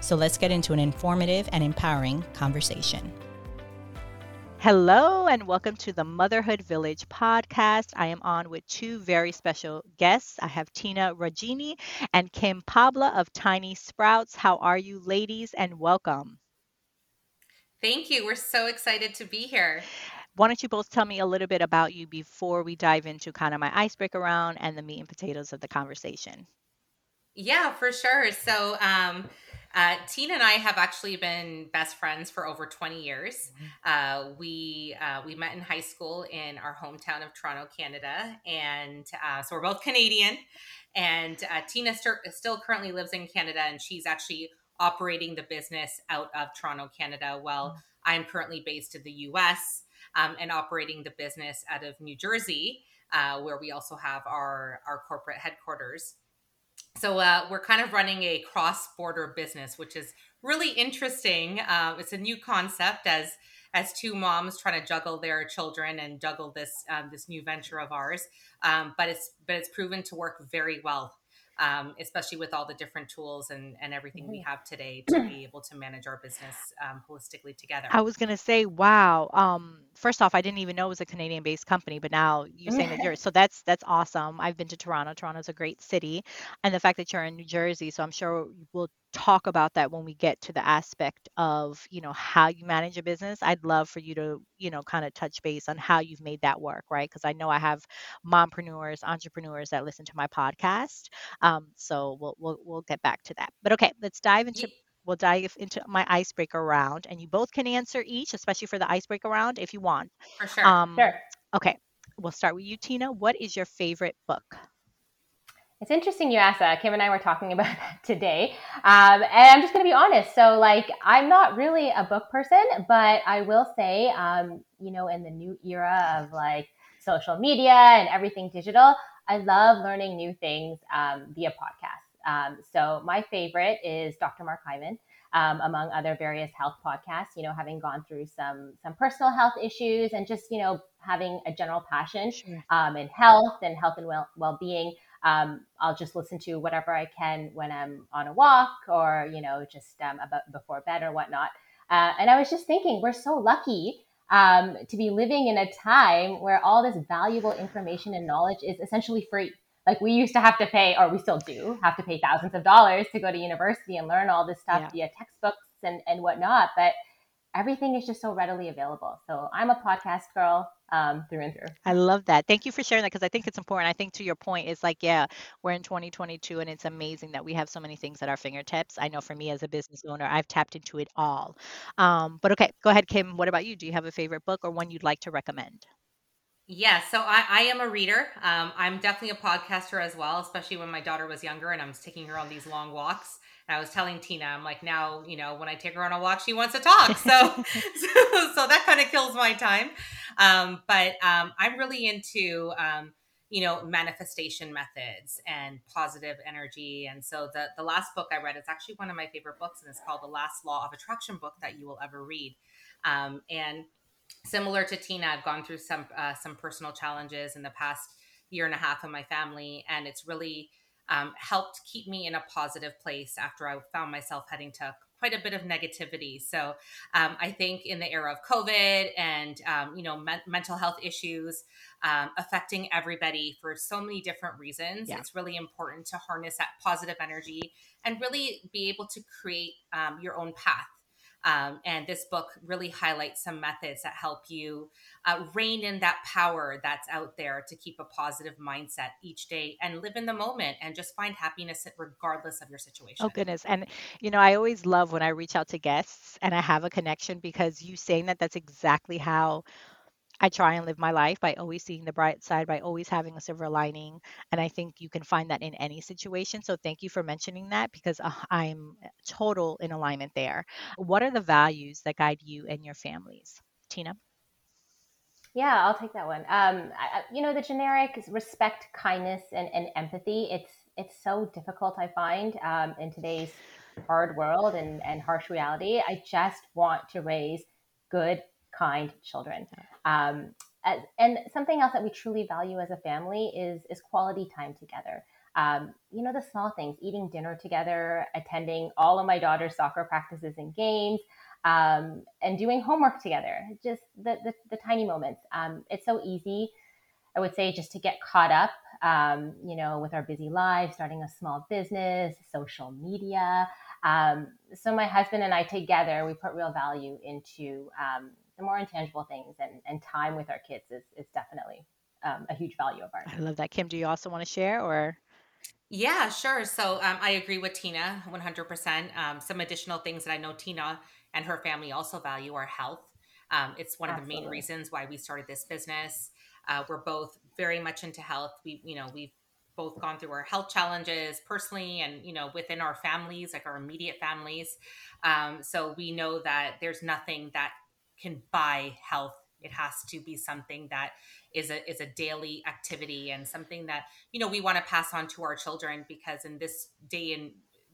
So let's get into an informative and empowering conversation. Hello, and welcome to the Motherhood Village podcast. I am on with two very special guests. I have Tina Ragini and Kim Pabla of Tiny Sprouts. How are you, ladies, and welcome? Thank you. We're so excited to be here. Why don't you both tell me a little bit about you before we dive into kind of my icebreaker round and the meat and potatoes of the conversation? Yeah, for sure. So, um, uh, Tina and I have actually been best friends for over 20 years. Mm-hmm. Uh, we uh, we met in high school in our hometown of Toronto, Canada, and uh, so we're both Canadian. And uh, Tina st- still currently lives in Canada, and she's actually operating the business out of Toronto, Canada. While mm-hmm. I'm currently based in the U.S. Um, and operating the business out of New Jersey, uh, where we also have our our corporate headquarters so uh, we're kind of running a cross-border business, which is really interesting. Uh, it's a new concept as as two moms trying to juggle their children and juggle this um, this new venture of ours. Um, but it's but it's proven to work very well um, especially with all the different tools and, and everything we mm-hmm. have today to be able to manage our business um, holistically together. I was going to say, wow. Um, first off, I didn't even know it was a Canadian based company, but now you're saying that you're, so that's, that's awesome. I've been to Toronto. Toronto's a great city. And the fact that you're in New Jersey, so I'm sure we'll talk about that when we get to the aspect of you know how you manage a business i'd love for you to you know kind of touch base on how you've made that work right? Because i know i have mompreneurs entrepreneurs that listen to my podcast um, so we'll, we'll we'll get back to that. But okay let's dive into we'll dive into my icebreaker round and you both can answer each especially for the icebreaker round if you want. For sure. Um, sure. okay we'll start with you tina. What is your favorite book it's interesting you asked that. Kim and I were talking about that today. Um, and I'm just going to be honest. So, like, I'm not really a book person, but I will say, um, you know, in the new era of like social media and everything digital, I love learning new things um, via podcasts. Um, so, my favorite is Dr. Mark Hyman. Um, among other various health podcasts, you know, having gone through some some personal health issues and just you know having a general passion sure. um, in health and health and well well being um, I'll just listen to whatever I can when I'm on a walk or, you know, just um, about before bed or whatnot. Uh, and I was just thinking, we're so lucky um, to be living in a time where all this valuable information and knowledge is essentially free. Like we used to have to pay, or we still do have to pay thousands of dollars to go to university and learn all this stuff yeah. via textbooks and, and whatnot. But everything is just so readily available. So I'm a podcast girl um, through and through. I love that. Thank you for sharing that because I think it's important. I think to your point, it's like, yeah, we're in 2022 and it's amazing that we have so many things at our fingertips. I know for me as a business owner, I've tapped into it all. Um, but okay, go ahead, Kim. What about you? Do you have a favorite book or one you'd like to recommend? Yeah, so I, I am a reader. Um, I'm definitely a podcaster as well, especially when my daughter was younger and I was taking her on these long walks. And I was telling Tina, I'm like, now, you know, when I take her on a walk, she wants to talk. So, so, so, that kind of kills my time. Um, but um, I'm really into, um, you know, manifestation methods and positive energy. And so the, the last book I read is actually one of my favorite books, and it's called The Last Law of Attraction book that you will ever read. Um, and similar to Tina, I've gone through some uh, some personal challenges in the past year and a half in my family, and it's really um, helped keep me in a positive place after I found myself heading to quite a bit of negativity. So um, I think in the era of COVID and um, you know me- mental health issues um, affecting everybody for so many different reasons, yeah. it's really important to harness that positive energy and really be able to create um, your own path um, and this book really highlights some methods that help you uh, rein in that power that's out there to keep a positive mindset each day and live in the moment and just find happiness regardless of your situation. Oh, goodness. And, you know, I always love when I reach out to guests and I have a connection because you saying that that's exactly how I try and live my life by always seeing the bright side, by always having a silver lining. And I think you can find that in any situation. So thank you for mentioning that because uh, I'm total in alignment there. What are the values that guide you and your families? Tina? Yeah, I'll take that one. Um, I, you know, the generic respect, kindness, and, and empathy. It's it's so difficult. I find um, in today's hard world and, and harsh reality. I just want to raise good, kind children. Um, and something else that we truly value as a family is is quality time together. Um, you know, the small things, eating dinner together, attending all of my daughter's soccer practices and games, um, and doing homework together. Just the, the, the tiny moments. Um, it's so easy, I would say, just to get caught up, um, you know, with our busy lives, starting a small business, social media. Um, so my husband and I together, we put real value into um, the more intangible things, and, and time with our kids is, is definitely um, a huge value of ours. I love that. Kim, do you also want to share or? Yeah, sure. So um, I agree with Tina 100%. Um, some additional things that I know Tina and her family also value are health. Um, it's one Absolutely. of the main reasons why we started this business. Uh, we're both very much into health. We, you know, we've both gone through our health challenges personally and you know within our families like our immediate families um, so we know that there's nothing that can buy health. It has to be something that is a is a daily activity and something that you know we want to pass on to our children because in this day and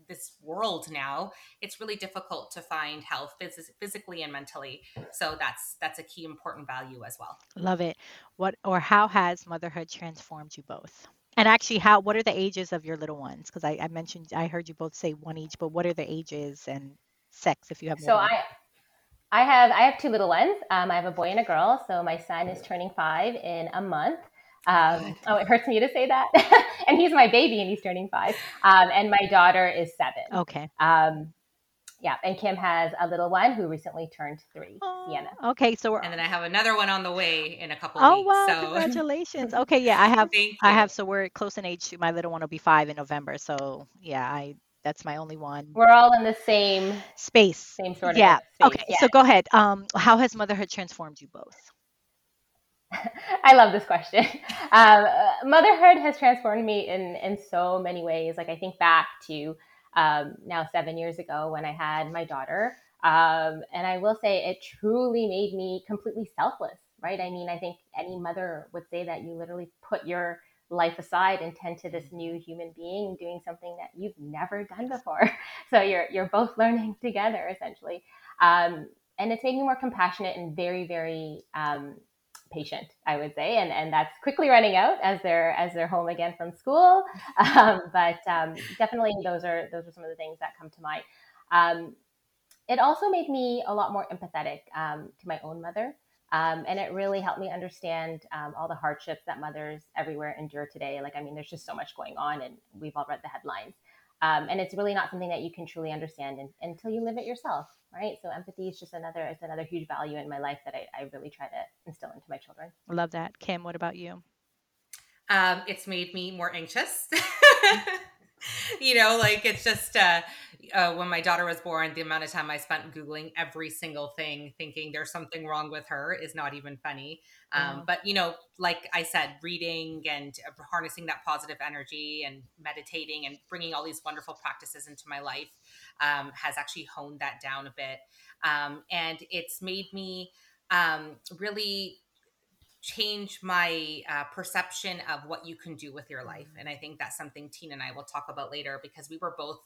this world now it's really difficult to find health phys- physically and mentally. So that's that's a key important value as well. Love it. What or how has motherhood transformed you both? And actually, how what are the ages of your little ones? Because I, I mentioned I heard you both say one each, but what are the ages and sex if you have? So I, I have I have two little ones. Um, I have a boy and a girl. So my son is turning five in a month. Um, oh, it hurts me to say that. and he's my baby, and he's turning five. Um, and my daughter is seven. Okay. Um, yeah, and Kim has a little one who recently turned three, oh, Sienna. Okay, so and then I have another one on the way in a couple. Oh weeks, wow! So. Congratulations. Okay, yeah, I have. I have. So we're close in age. My little one will be five in November. So yeah, I that's my only one. We're all in the same space. Same sort of yeah. Space. Okay, yeah. so go ahead. Um, how has motherhood transformed you both? I love this question. Um, motherhood has transformed me in in so many ways. Like I think back to um, now seven years ago when I had my daughter. Um, and I will say it truly made me completely selfless, right? I mean, I think any mother would say that you literally put your life aside and tend to this new human being doing something that you've never done before. So you're you're both learning together essentially. Um, and it's made me more compassionate and very, very um, patient, I would say, and and that's quickly running out as they're as they're home again from school. Um, but um, definitely, those are those are some of the things that come to mind. Um, it also made me a lot more empathetic um, to my own mother, um, and it really helped me understand um, all the hardships that mothers everywhere endure today. Like, I mean, there's just so much going on, and we've all read the headlines. and it's really not something that you can truly understand in, until you live it yourself right? So empathy is just another it's another huge value in my life that I, I really try to instill into my children. Love that. Kim, what about you? Um, it's made me more anxious. you know, like it's just uh, uh, when my daughter was born, the amount of time I spent Googling every single thing, thinking there's something wrong with her, is not even funny. Um, mm. But, you know, like I said, reading and harnessing that positive energy and meditating and bringing all these wonderful practices into my life um, has actually honed that down a bit. Um, and it's made me um, really change my uh, perception of what you can do with your life. And I think that's something Tina and I will talk about later because we were both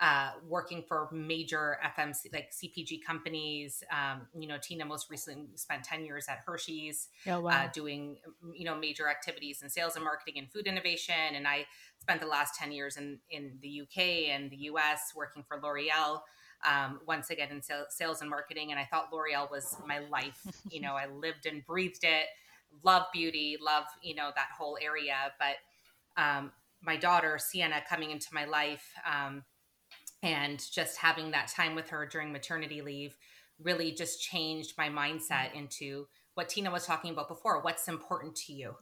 uh, working for major FMC like CPG companies. Um, you know, Tina most recently spent 10 years at Hershey's oh, wow. uh, doing, you know, major activities in sales and marketing and food innovation. And I spent the last 10 years in, in the UK and the US working for L'Oreal. Um, once again in sales and marketing. And I thought L'Oreal was my life. you know, I lived and breathed it, love beauty, love, you know, that whole area. But um, my daughter, Sienna, coming into my life, um, and just having that time with her during maternity leave really just changed my mindset mm-hmm. into what Tina was talking about before what's important to you.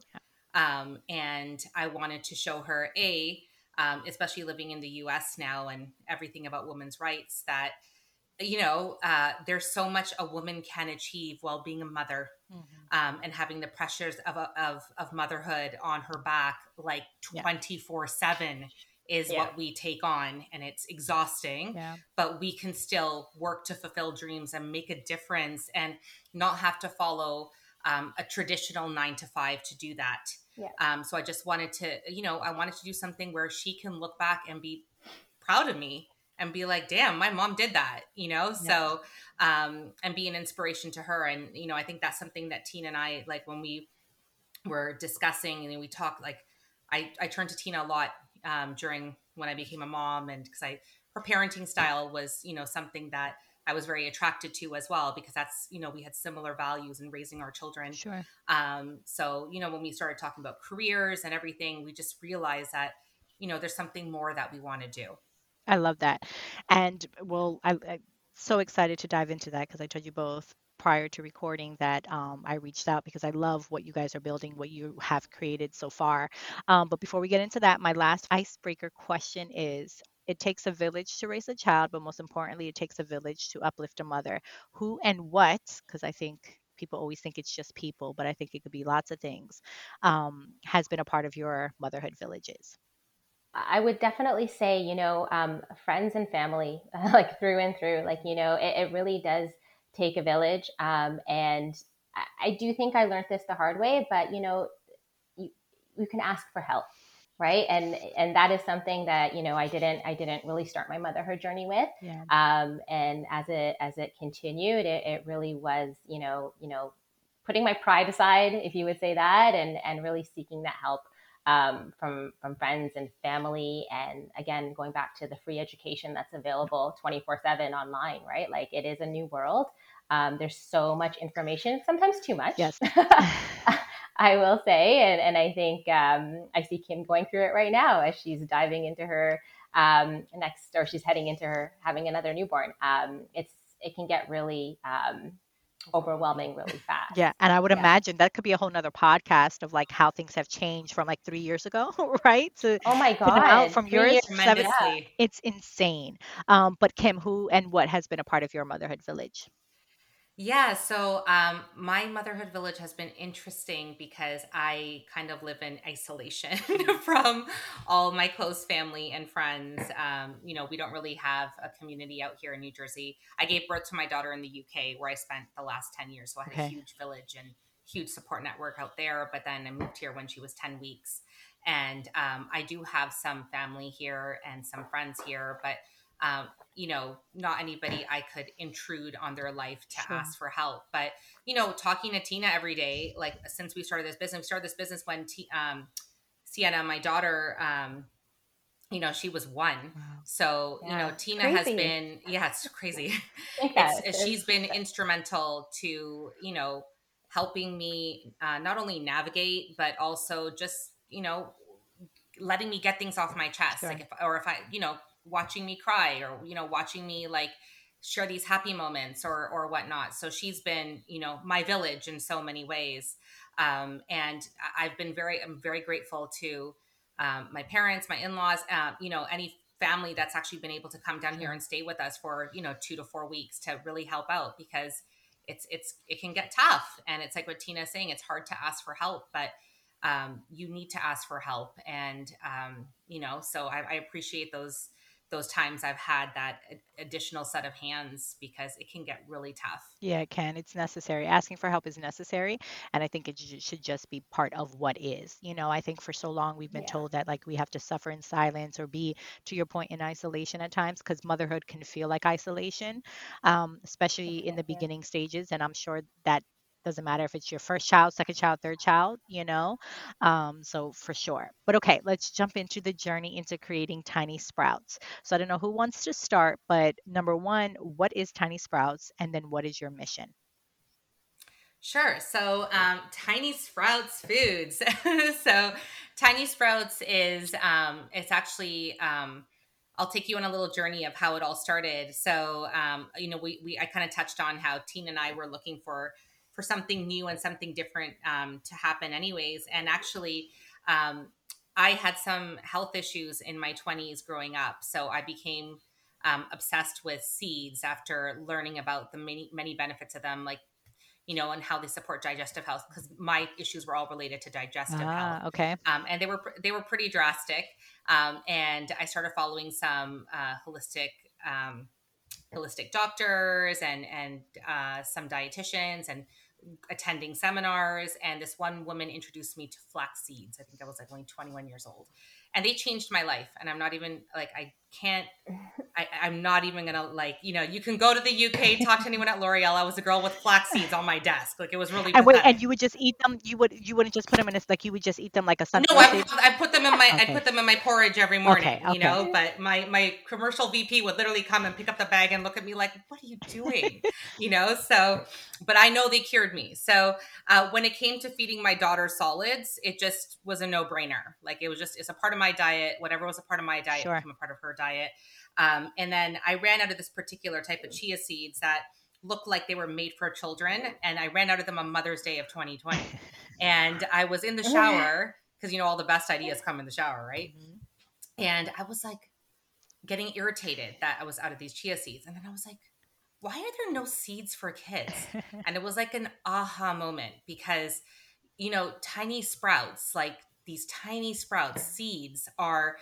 Um, and I wanted to show her, A, um, especially living in the US now and everything about women's rights, that you know, uh, there's so much a woman can achieve while being a mother mm-hmm. um, and having the pressures of, of, of motherhood on her back like 24 yeah. 7 is yeah. what we take on and it's exhausting yeah. but we can still work to fulfill dreams and make a difference and not have to follow um, a traditional nine to five to do that um, so i just wanted to you know i wanted to do something where she can look back and be proud of me and be like damn my mom did that you know yeah. so um, and be an inspiration to her and you know i think that's something that tina and i like when we were discussing and we talked like i i turned to tina a lot um, during when I became a mom, and because I her parenting style was you know something that I was very attracted to as well because that's you know we had similar values in raising our children. Sure. Um, so you know when we started talking about careers and everything, we just realized that you know there's something more that we want to do. I love that, and well, I, I'm so excited to dive into that because I told you both prior to recording that um, I reached out because I love what you guys are building, what you have created so far. Um, but before we get into that, my last icebreaker question is it takes a village to raise a child, but most importantly, it takes a village to uplift a mother. Who and what, because I think people always think it's just people, but I think it could be lots of things, um, has been a part of your motherhood villages? I would definitely say, you know, um, friends and family, like through and through. Like, you know, it, it really does take a village. Um, and I, I, do think I learned this the hard way, but you know, you, you can ask for help. Right. And, and that is something that, you know, I didn't, I didn't really start my motherhood journey with. Yeah. Um, and as it, as it continued, it, it really was, you know, you know, putting my pride aside, if you would say that, and, and really seeking that help um, from from friends and family. And again going back to the free education that's available 24 7 online right? Like it is a new world. Um, there's so much information sometimes too much. Yes. I will say and, and i think um, i see kim going through it right now as she's diving into her um, next or she's heading into her having another newborn. Um, it's it can get really um, overwhelming really fast. Yeah. And I would yeah. imagine that could be a whole nother podcast of like how things have changed from like three years ago, right? To oh my God. Out from yours, seven, it's insane. Um, but Kim, who and what has been a part of your motherhood village? Yeah, so um, my motherhood village has been interesting because I kind of live in isolation from all my close family and friends. Um, you know, we don't really have a community out here in New Jersey. I gave birth to my daughter in the UK, where I spent the last 10 years. So I had okay. a huge village and huge support network out there. But then I moved here when she was 10 weeks. And um, I do have some family here and some friends here, but um, you know, not anybody I could intrude on their life to sure. ask for help. But, you know, talking to Tina every day, like since we started this business, we started this business when T- um, Sienna, my daughter, um, you know, she was one. Wow. So, yeah. you know, Tina crazy. has been, yeah, it's crazy. it's, it's, she's been instrumental to, you know, helping me uh, not only navigate, but also just, you know, letting me get things off my chest. Sure. Like if, or if I, you know, watching me cry or you know watching me like share these happy moments or or whatnot. So she's been you know my village in so many ways. Um, and i've been very i'm very grateful to um, my parents my in-laws uh, you know any family that's actually been able to come down here and stay with us for you know two to four weeks to really help out because it's it's it can get tough. And it's like what tina's saying it's hard to ask for help but um, you need to ask for help. And um, you know so I, I appreciate those those times I've had that additional set of hands because it can get really tough. Yeah, it can. It's necessary. Asking for help is necessary. And I think it should just be part of what is. You know, I think for so long we've been yeah. told that like we have to suffer in silence or be, to your point, in isolation at times because motherhood can feel like isolation, um, especially in the beginning stages. And I'm sure that doesn't matter if it's your first child, second child, third child, you know? Um, so for sure. But okay, let's jump into the journey into creating Tiny Sprouts. So I don't know who wants to start, but number one, what is Tiny Sprouts? And then what is your mission? Sure. So, um, Tiny Sprouts Foods. so, Tiny Sprouts is um, it's actually um, I'll take you on a little journey of how it all started. So, um, you know, we, we I kind of touched on how Tina and I were looking for for something new and something different um, to happen anyways and actually um, i had some health issues in my 20s growing up so i became um, obsessed with seeds after learning about the many many benefits of them, like you know, and how they support digestive health. Because my issues were all related to digestive Ah, health, okay. um, and they were they were pretty drastic. Um, and I started following some uh, holistic. Um, holistic doctors and and uh, some dietitians and attending seminars and this one woman introduced me to flax seeds. I think i was like only 21 years old. And they changed my life and i'm not even like i can't I, i'm not even gonna like you know you can go to the uk talk to anyone at l'oreal i was a girl with flax seeds on my desk like it was really And wait, and you would just eat them. You would you wouldn't just put them in a like you would just eat them like a no, sunflower I, seed. I put them in my I put them in my porridge every morning, Okay, you know. But my my commercial VP would literally come and pick up the bag and look at me like, "What are you doing?" you know. So, but I know they cured me. So uh, when it came to feeding my daughter solids, it just was a no brainer. Like it was just it's a part of my diet. Whatever was a part of my diet Sure. became a part of her diet. Um, and then I ran out of this particular type of chia seeds that looked like they were made for children, and I ran out of them on Mother's Day of 2020 and I was in the shower because you know all the best ideas come in the shower, right? Mhm. And I was like getting irritated that I was out of these chia seeds, and then I was like, why are there no seeds for kids? And it was like an aha moment because you know tiny sprouts, like these tiny sprouts, seeds are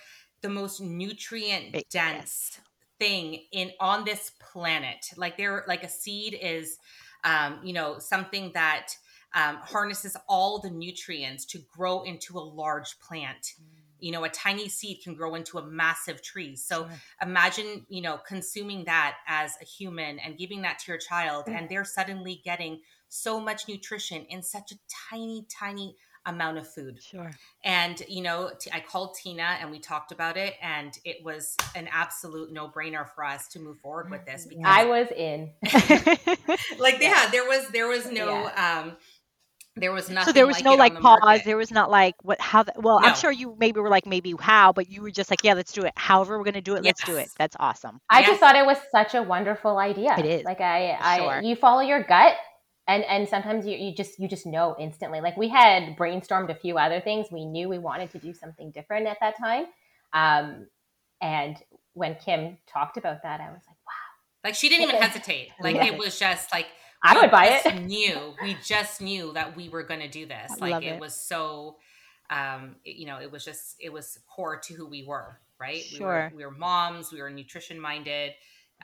the most nutrient dense thing in on this planet. Like they're like a seed is um, you know, something that um, harnesses all the nutrients to grow into a large plant. You know, a tiny seed can grow into a massive tree. So imagine, you know, consuming that as a human and giving that to your child, Mm. and they're suddenly getting so much nutrition in such a tiny, tiny amount of food. Sure. And, you know, t- I called Tina and we talked about it, and it was an absolute no brainer for us to move forward with this because I was in. like yeah, there was there was no um there was nothing so there was like no like the pause. market. There was not like what how. The, well, No. I'm sure you maybe were like maybe how, but you were just like yeah, let's do it. However, we're gonna do it. Let's do it. That's awesome. I Yes. just thought it was such a wonderful idea. It is. Like I, I you follow your gut and and sometimes you, you just you just know instantly. Like we had brainstormed a few other things. We knew we wanted to do something different at that time. Um and when Kim talked about that, I was like, wow, like she didn't even hesitate. Like love it was just like I we would buy it. Knew we just knew that we were going to do this. I Like it, it. was so, um, it- you know, it was just it was core to who we were. Right? We Sure. were we were moms. We were nutrition minded.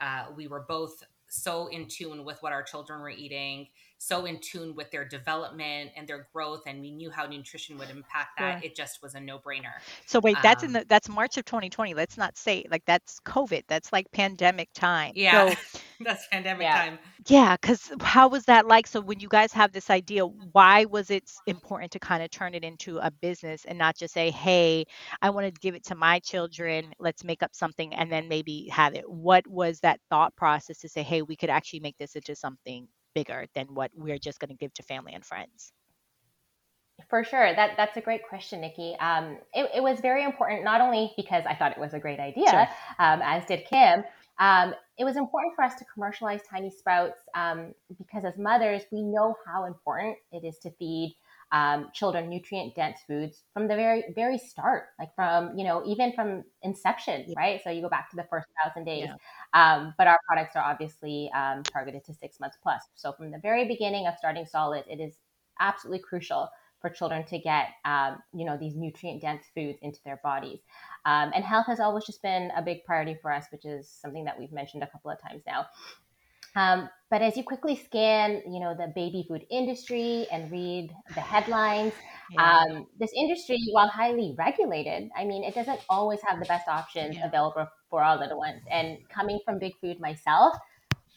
Uh, we were both so in tune with what our children were eating, so in tune with their development and their growth, and we knew how nutrition would impact that. Sure. It just was a no brainer. So wait, that's in Um, the that's March of 2020. Let's not say like that's COVID. That's like pandemic time. Yeah, So that's pandemic Yeah. time. yeah, because how was that like? So when you guys have this idea, why was it important to kind of turn it into a business and not just say, hey, I want to give it to my children. Let's make up something and then maybe have it. What was that thought process to say, hey, we could actually make this into something bigger than what we're just going to give to family and friends? For sure. That that's a great question, Nikki. Um, it, it was very important, not only because I thought it was a great idea, Sure. um, as did Kim. Um, it was important for us to commercialize tiny sprouts um, because as mothers, we know how important it is to feed um, children nutrient dense foods from the very very start, like from you know even from inception, right? So you go back to the first thousand days. Yeah. Um, but our products are obviously um, targeted to six months plus. So from the very beginning of starting solids, it is absolutely crucial for children to get um, you know these nutrient dense foods into their bodies um, and health has always just been a big priority for us which is something that we've mentioned a couple of times now um, but as you quickly scan you know the baby food industry and read the headlines Yeah. um, this industry while highly regulated i mean it doesn't always have the best options Yeah. available for our little ones and coming from big food myself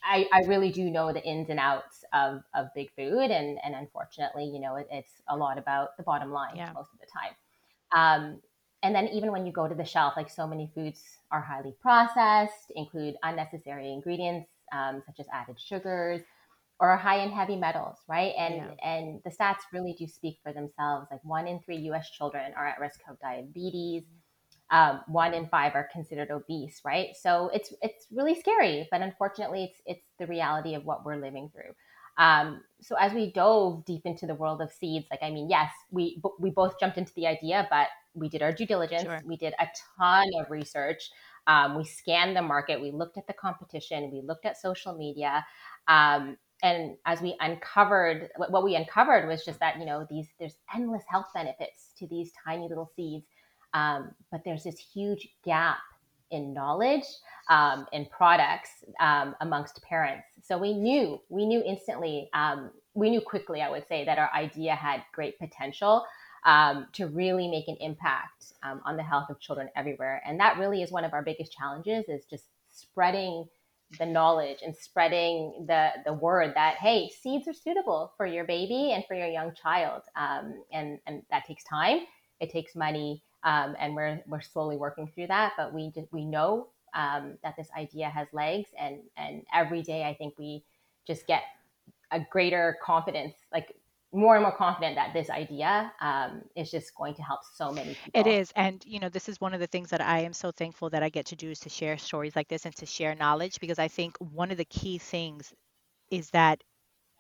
I, I really do know the ins and outs of, of big food and, and unfortunately you know it, it's a lot about the bottom line Yeah. most of the time um, and then even when you go to the shelf like so many foods are highly processed include unnecessary ingredients um, such as added sugars or high in heavy metals right and Yeah. and the stats really do speak for themselves like one in three us children are at risk of diabetes um, one in five are considered obese, right? So it's it's really scary, but unfortunately, it's it's the reality of what we're living through. Um, so as we dove deep into the world of seeds, like I mean, yes, we we both jumped into the idea, but we did our due diligence. Sure. We did a ton of research. Um, we scanned the market, we looked at the competition, we looked at social media. Um, and as we uncovered what we uncovered was just that you know these there's endless health benefits to these tiny little seeds um, but there's this huge gap in knowledge um, and products um, amongst parents so we knew we knew instantly um, we knew quickly i would say that our idea had great potential um, to really make an impact um, on the health of children everywhere. And that really is one of our biggest challenges is just spreading the knowledge and spreading the the word that hey seeds are suitable for your baby and for your young child. Um, and and that takes time it takes money um, and we're we're slowly working through that. But we just we know um, that this idea has legs and and every day i think we just get a greater confidence like more and more confident that this idea um, is just going to help so many people. It is. And, you know, this is one of the things that I am so thankful that I get to do is to share stories like this and to share knowledge because I think one of the key things is that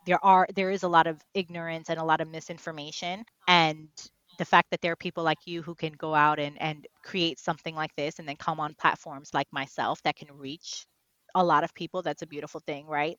there are there is a lot of ignorance and a lot of misinformation and the fact that there are people like you who can go out and and create something like this and then come on platforms like myself that can reach a lot of people. That's a beautiful thing, right?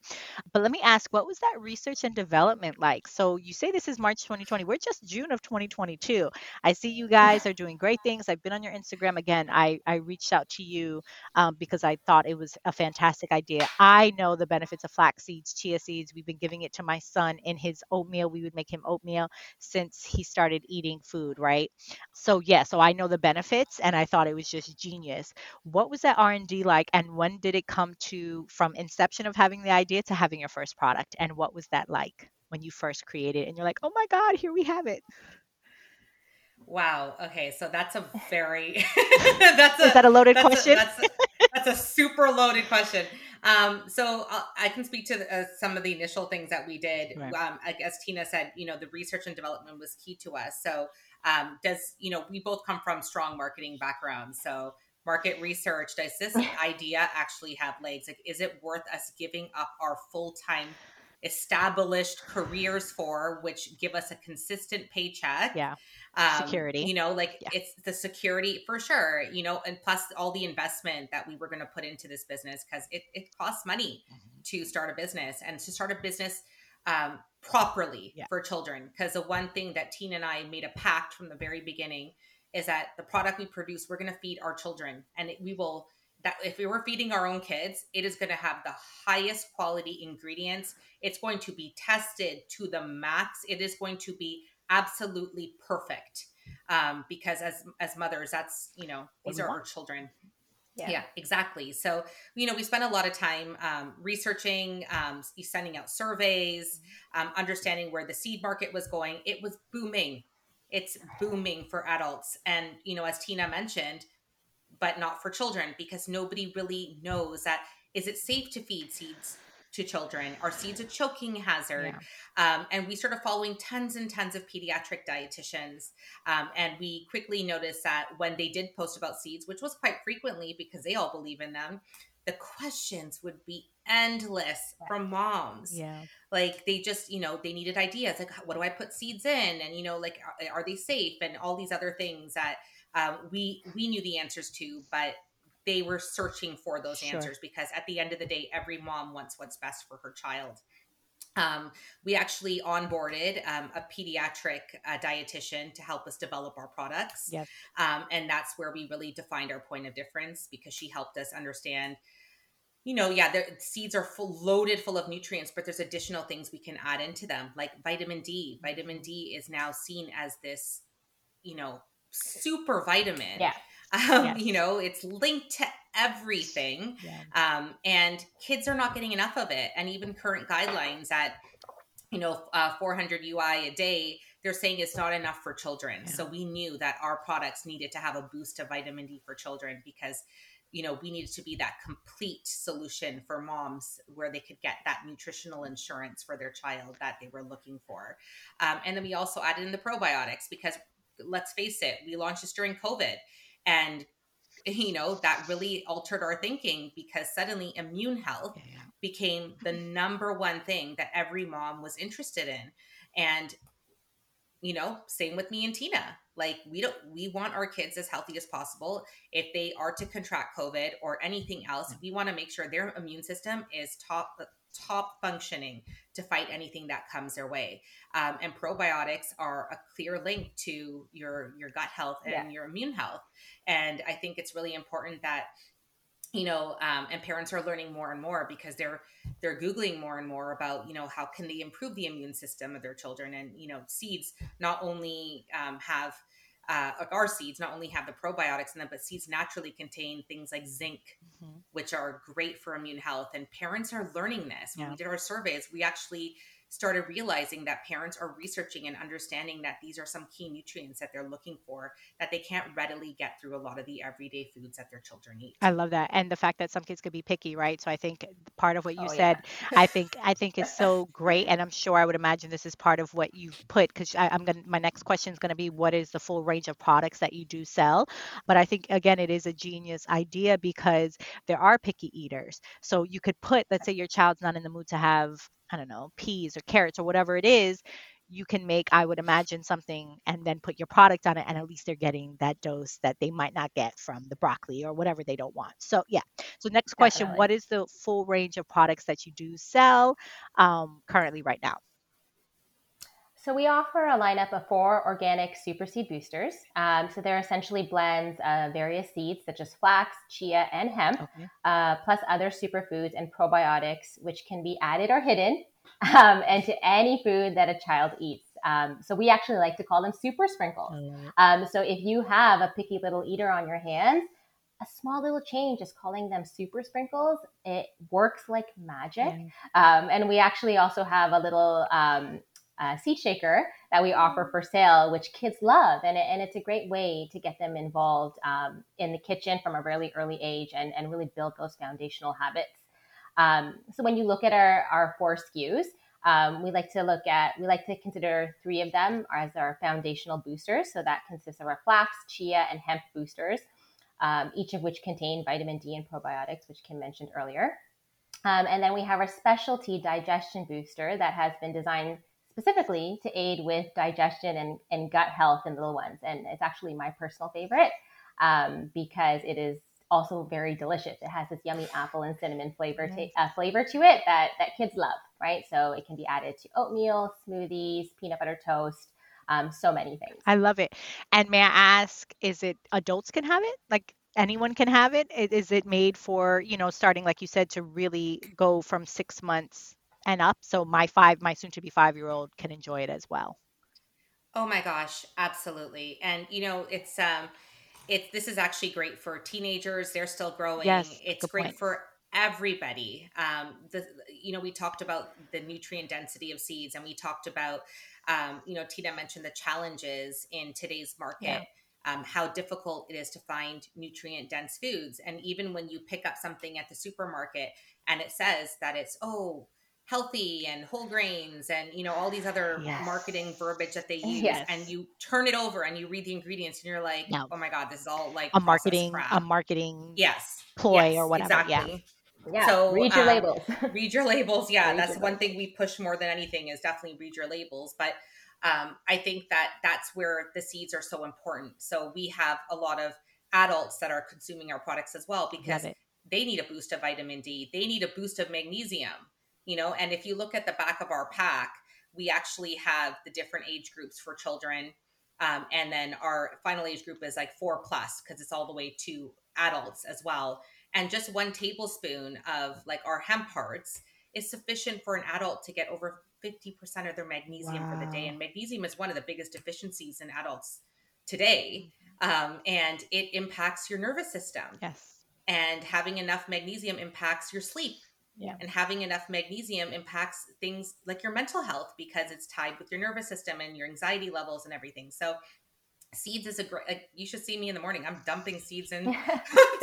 But let me ask, what was that research and development like? So you say this is March 2020. We're just June of 2022. I see you guys are doing great things. I've been on your Instagram again. I I reached out to you um, because I thought it was a fantastic idea. I know the benefits of flax seeds, chia seeds. We've been giving it to my son in his oatmeal. We would make him oatmeal since he started eating food, right? So yeah, so I know the benefits, and I thought it was just genius. What was that R&D like, and when did it come to from inception of having the idea to having your first product and what was that like when you first created and you're like oh my god here we have it. Wow okay so that's a very that's a, is that a loaded that's question? a, that's, a, that's a super loaded question. Um, so I'll, uh, i can speak to uh, some of the initial things that we did. Right. um, as tina said you know the research and development was key to us. So um, does you know we both come from strong marketing backgrounds so market research does this idea actually have legs like is it worth us giving up our full-time established careers for which give us a consistent paycheck yeah um, security you know like yeah. it's the security for sure you know and plus all the investment that we were going to put into this business because it, it costs money mm-hmm. to start a business and to start a business um, properly yeah. for children because the one thing that tina and i made a pact from the very beginning is that the product we produce, we're going to feed our children, and we will. That if we were feeding our own kids, it is going to have the highest quality ingredients. It's going to be tested to the max. It is going to be absolutely perfect. Um, because as as mothers, that's you know these are our children. Yeah. yeah. exactly. So, you know, we spent a lot of time um, researching, um, sending out surveys, mm-hmm. um, understanding where the seed market was going. It was booming it's booming for adults. And you know as tina mentioned but not for children because nobody really knows that is it safe to feed seeds to children? Are seeds a choking hazard? Yeah. um, and we started following tons and tons of pediatric dietitians. Um, and we quickly noticed that when they did post about seeds which was quite frequently because they all believe in them the questions would be endless from moms. Yeah. Like they just, you know, they needed ideas like, what do I put seeds in? And, you know, like, are, are they safe? And all these other things that um, we, we knew the answers to, but they were searching for those sure. answers because at the end of the day, every mom wants what's best for her child. Um, we actually onboarded um, a pediatric uh, dietitian to help us develop our products. Yes. Um, and that's where we really defined our point of difference because she helped us understand you know, yeah, the seeds are full loaded full of nutrients, but there's additional things we can add into them, like vitamin D. Vitamin D is now seen as this, you know, super vitamin. Yeah. Um. You know, it's linked to everything. Yeah. Um, and kids are not getting enough of it. And even current guidelines at, you know, uh, 400 UI a day, they're saying it's not enough for children. Yeah. So we knew that our products needed to have a boost of vitamin D for children because you know we needed to be that complete solution for moms where they could get that nutritional insurance for their child that they were looking for um, and then we also added in the probiotics because let's face it we launched this during covid and you know that really altered our thinking because suddenly immune health yeah, yeah. became the number one thing that every mom was interested in and you know, same with me and Tina. Like we don't we want our kids as healthy as possible. If they are to contract COVID or anything else, we want to make sure their immune system is top top functioning to fight anything that comes their way. Um, and probiotics are a clear link to your your gut health and yeah. your immune health. And I think it's really important that you know um, and parents are learning more and more because they're they're googling more and more about you know how can they improve the immune system of their children and you know seeds not only um, have uh, our seeds not only have the probiotics in them, but seeds naturally contain things like zinc, mm-hmm. which are great for immune health. And parents are learning this. When yeah. we did our surveys, we actually started realizing that parents are researching and understanding that these are some key nutrients that they're looking for that they can't readily get through a lot of the everyday foods that their children eat. I love that. And the fact that some kids could be picky, right? So I think part of what you oh, said, yeah. I think I think is so great. And I'm sure I would imagine this is part of what you've put because I'm gonna my next question is gonna be what is the full range of products that you do sell? But I think again it is a genius idea because there are picky eaters. So you could put, let's say your child's not in the mood to have I don't know, peas or carrots or whatever it is, you can make, I would imagine, something and then put your product on it, and at least they're getting that dose that they might not get from the broccoli or whatever they don't want. So, yeah. So, next question Definitely. What is the full range of products that you do sell um, currently right now? So we offer a lineup of four organic super seed boosters. Um, so they're essentially blends of various seeds such as flax, chia, and hemp, okay. uh, plus other superfoods and probiotics, which can be added or hidden um, and to any food that a child eats. Um, so we actually like to call them super sprinkles. Um, so if you have a picky little eater on your hands, a small little change is calling them super sprinkles. It works like magic. Um, and we actually also have a little um, uh, seed shaker that we offer mm. for sale, which kids love. And, it, and it's a great way to get them involved um, in the kitchen from a really early age and, and really build those foundational habits. Um, so when you look at our, our four SKUs, um, we like to look at, we like to consider three of them as our foundational boosters. So that consists of our flax, chia, and hemp boosters, um, each of which contain vitamin D and probiotics, which Kim mentioned earlier. Um, and then we have our specialty digestion booster that has been designed specifically to aid with digestion and, and gut health in little ones. And it's actually my personal favorite um, because it is also very delicious. It has this yummy apple and cinnamon flavor to, uh, flavor to it that, that kids love, right? So it can be added to oatmeal, smoothies, peanut butter toast, um, so many things. I love it. And may I ask, is it adults can have it? Like anyone can have it? Is it made for, you know, starting, like you said, to really go from six months and up. So my five, my soon to be five year old can enjoy it as well. Oh my gosh, absolutely. And you know, it's um it's this is actually great for teenagers. They're still growing. Yes, it's great point. for everybody. Um the you know, we talked about the nutrient density of seeds and we talked about um, you know, Tina mentioned the challenges in today's market. Yeah. Um, how difficult it is to find nutrient dense foods. And even when you pick up something at the supermarket and it says that it's, oh, healthy and whole grains and you know all these other yes. marketing verbiage that they use yes. and you turn it over and you read the ingredients and you're like oh my god this is all like a marketing crap. a marketing yes ploy yes, or whatever exactly. yeah yeah so read your um, labels read your labels yeah read that's one labels. thing we push more than anything is definitely read your labels but um, i think that that's where the seeds are so important so we have a lot of adults that are consuming our products as well because they need a boost of vitamin d they need a boost of magnesium you know and if you look at the back of our pack we actually have the different age groups for children um, and then our final age group is like four plus because it's all the way to adults as well. And just one tablespoon of like our hemp hearts is sufficient for an adult to get over 50% of their magnesium wow. for the day. And magnesium is one of the biggest deficiencies in adults today um, and it impacts your nervous system. Yes. And having enough magnesium impacts your sleep yeah. And having enough magnesium impacts things like your mental health because it's tied with your nervous system and your anxiety levels and everything. So seeds is a great like, you should see me in the morning i'm dumping seeds in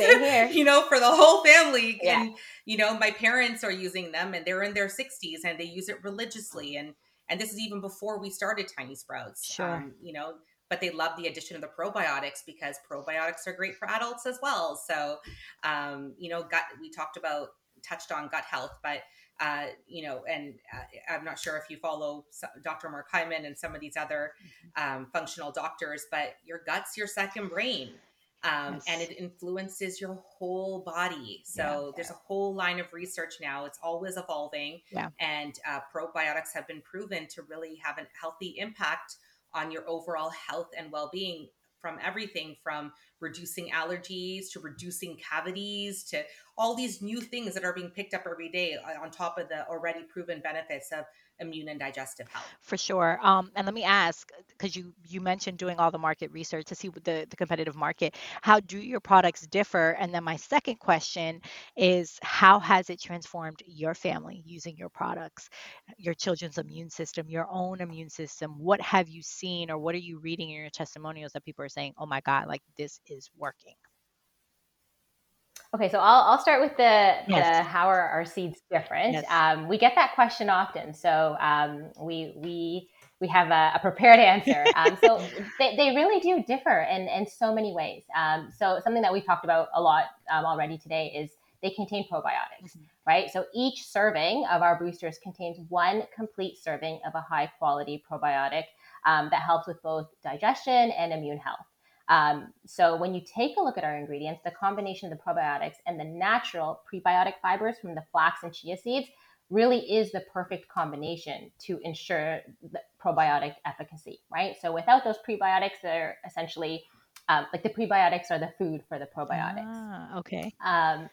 you know for the whole family yeah. and you know my parents are using them and they're in their 60s and they use it religiously and and this is even before we started tiny sprouts sure. Um, you know but they love the addition of the probiotics because probiotics are great for adults as well so um you know we talked about touched on gut health, but uh, you know, and uh, I'm not sure if you follow Dr. Mark Hyman and some of these other mm-hmm. um, functional doctors, but your gut's your second brain. Um, yes. And it influences your whole body. So yeah. there's a whole line of research now. It's always evolving. Yeah. And uh, probiotics have been proven to really have a healthy impact on your overall health and well being from everything from reducing allergies to reducing cavities to all these new things that are being picked up every day uh, on top of the already proven benefits of immune and digestive health. For sure. Um, and let me ask, because you you mentioned doing all the market research to see the the competitive market. How do your products differ? And then my second question is, how has it transformed your family using your products, your children's immune system, your own immune system? What have you seen, or what are you reading in your testimonials that people are saying, "Oh my God, like this is working"? Okay, so I'll, I'll start with the, yes. the how are our seeds different. Yes. Um, we get that question often, so um, we we we have a, a prepared answer. Um, so they, they really do differ in in so many ways. Um, so something that we've talked about a lot um, already today is they contain probiotics, mm-hmm. right? So each serving of our boosters contains one complete serving of a high quality probiotic um, that helps with both digestion and immune health. Um, so when you take a look at our ingredients, the combination of the probiotics and the natural prebiotic fibers from the flax and chia seeds really is the perfect combination to ensure the probiotic efficacy, right? So without those prebiotics, they're essentially um, like the prebiotics are the food for the probiotics. Ah, okay. Um,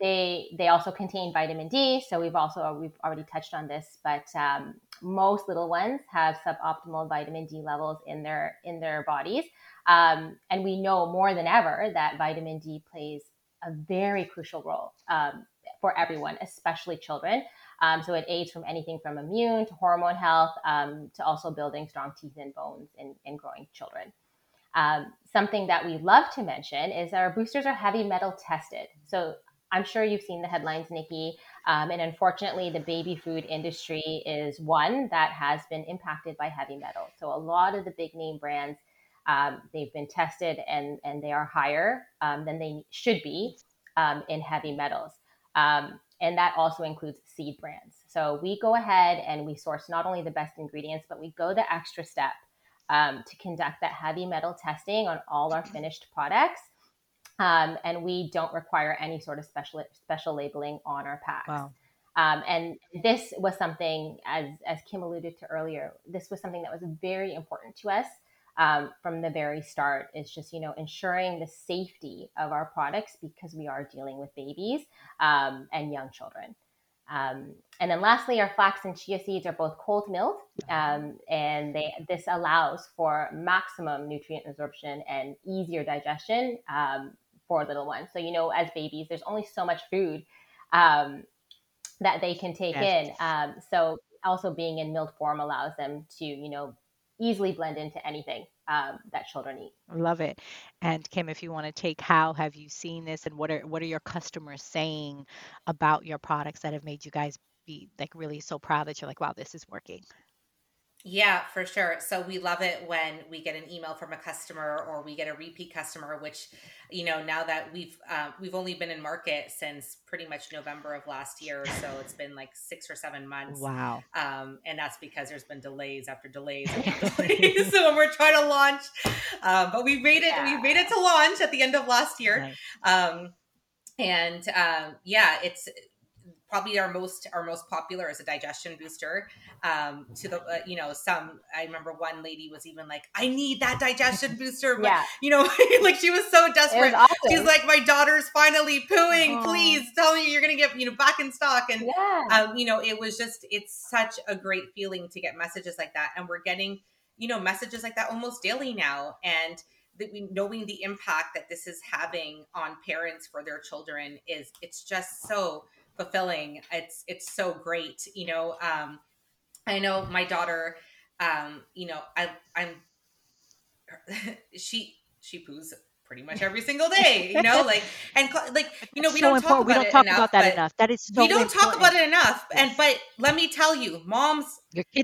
they they also contain vitamin D. So we've also we've already touched on this, but um, most little ones have suboptimal vitamin D levels in their in their bodies. Um, and we know more than ever that vitamin D plays a very crucial role um, for everyone, especially children. Um, so it aids from anything from immune to hormone health um, to also building strong teeth and bones in, in growing children. Um, something that we love to mention is that our boosters are heavy metal tested. So I'm sure you've seen the headlines, Nikki. Um, and unfortunately, the baby food industry is one that has been impacted by heavy metal. So a lot of the big name brands um, they've been tested and, and they are higher um, than they should be um, in heavy metals. Um, and that also includes seed brands. So we go ahead and we source not only the best ingredients, but we go the extra step um, to conduct that heavy metal testing on all our finished products. Um, and we don't require any sort of special special labeling on our packs. Wow. Um, and this was something, as as Kim alluded to earlier, this was something that was very important to us um, from the very start is just you know ensuring the safety of our products because we are dealing with babies um, and young children. Um, and then lastly our flax and chia seeds are both cold milled um, and they this allows for maximum nutrient absorption and easier digestion um, for little ones. So you know as babies there's only so much food um, that they can take yes. in so also being in milled form allows them to you know easily blend into anything um, that children eat. Love it. And Kim, if you want to take how have you seen this and what are what are your customers saying about your products that have made you guys be like really so proud that you're like, wow, this is working? Yeah, for sure. So we love it when we get an email from a customer or we get a repeat customer, which, you know, now that we've uh, we've only been in market since pretty much November of last year, so it's been like six or seven months. Wow. Um, and that's because there's been delays after delays after delays. so when we're trying to launch, um, but we made it. Yeah. We made it to launch at the end of last year. Nice. Um, and um, yeah, it's probably our most our most popular as a digestion booster. Um to the uh, you know some i remember one lady was even like i need that digestion booster. But, yeah. you know like she was so desperate was awesome. she's like my daughter's finally pooing. Please tell me you're gonna get you know back in stock. And yeah. um you know it was just it's such a great feeling to get messages like that. And we're getting you know messages like that almost daily now. And that we knowing the impact that this is having on parents for their children is it's just so fulfilling. It's it's so great. You know, um, I know my daughter. Um, you know, I I'm she she poos pretty much every single day. You know, like and like you know we so don't talk about we don't it talk enough, about that enough. That is so we don't important. talk about it enough. And but let me tell you, moms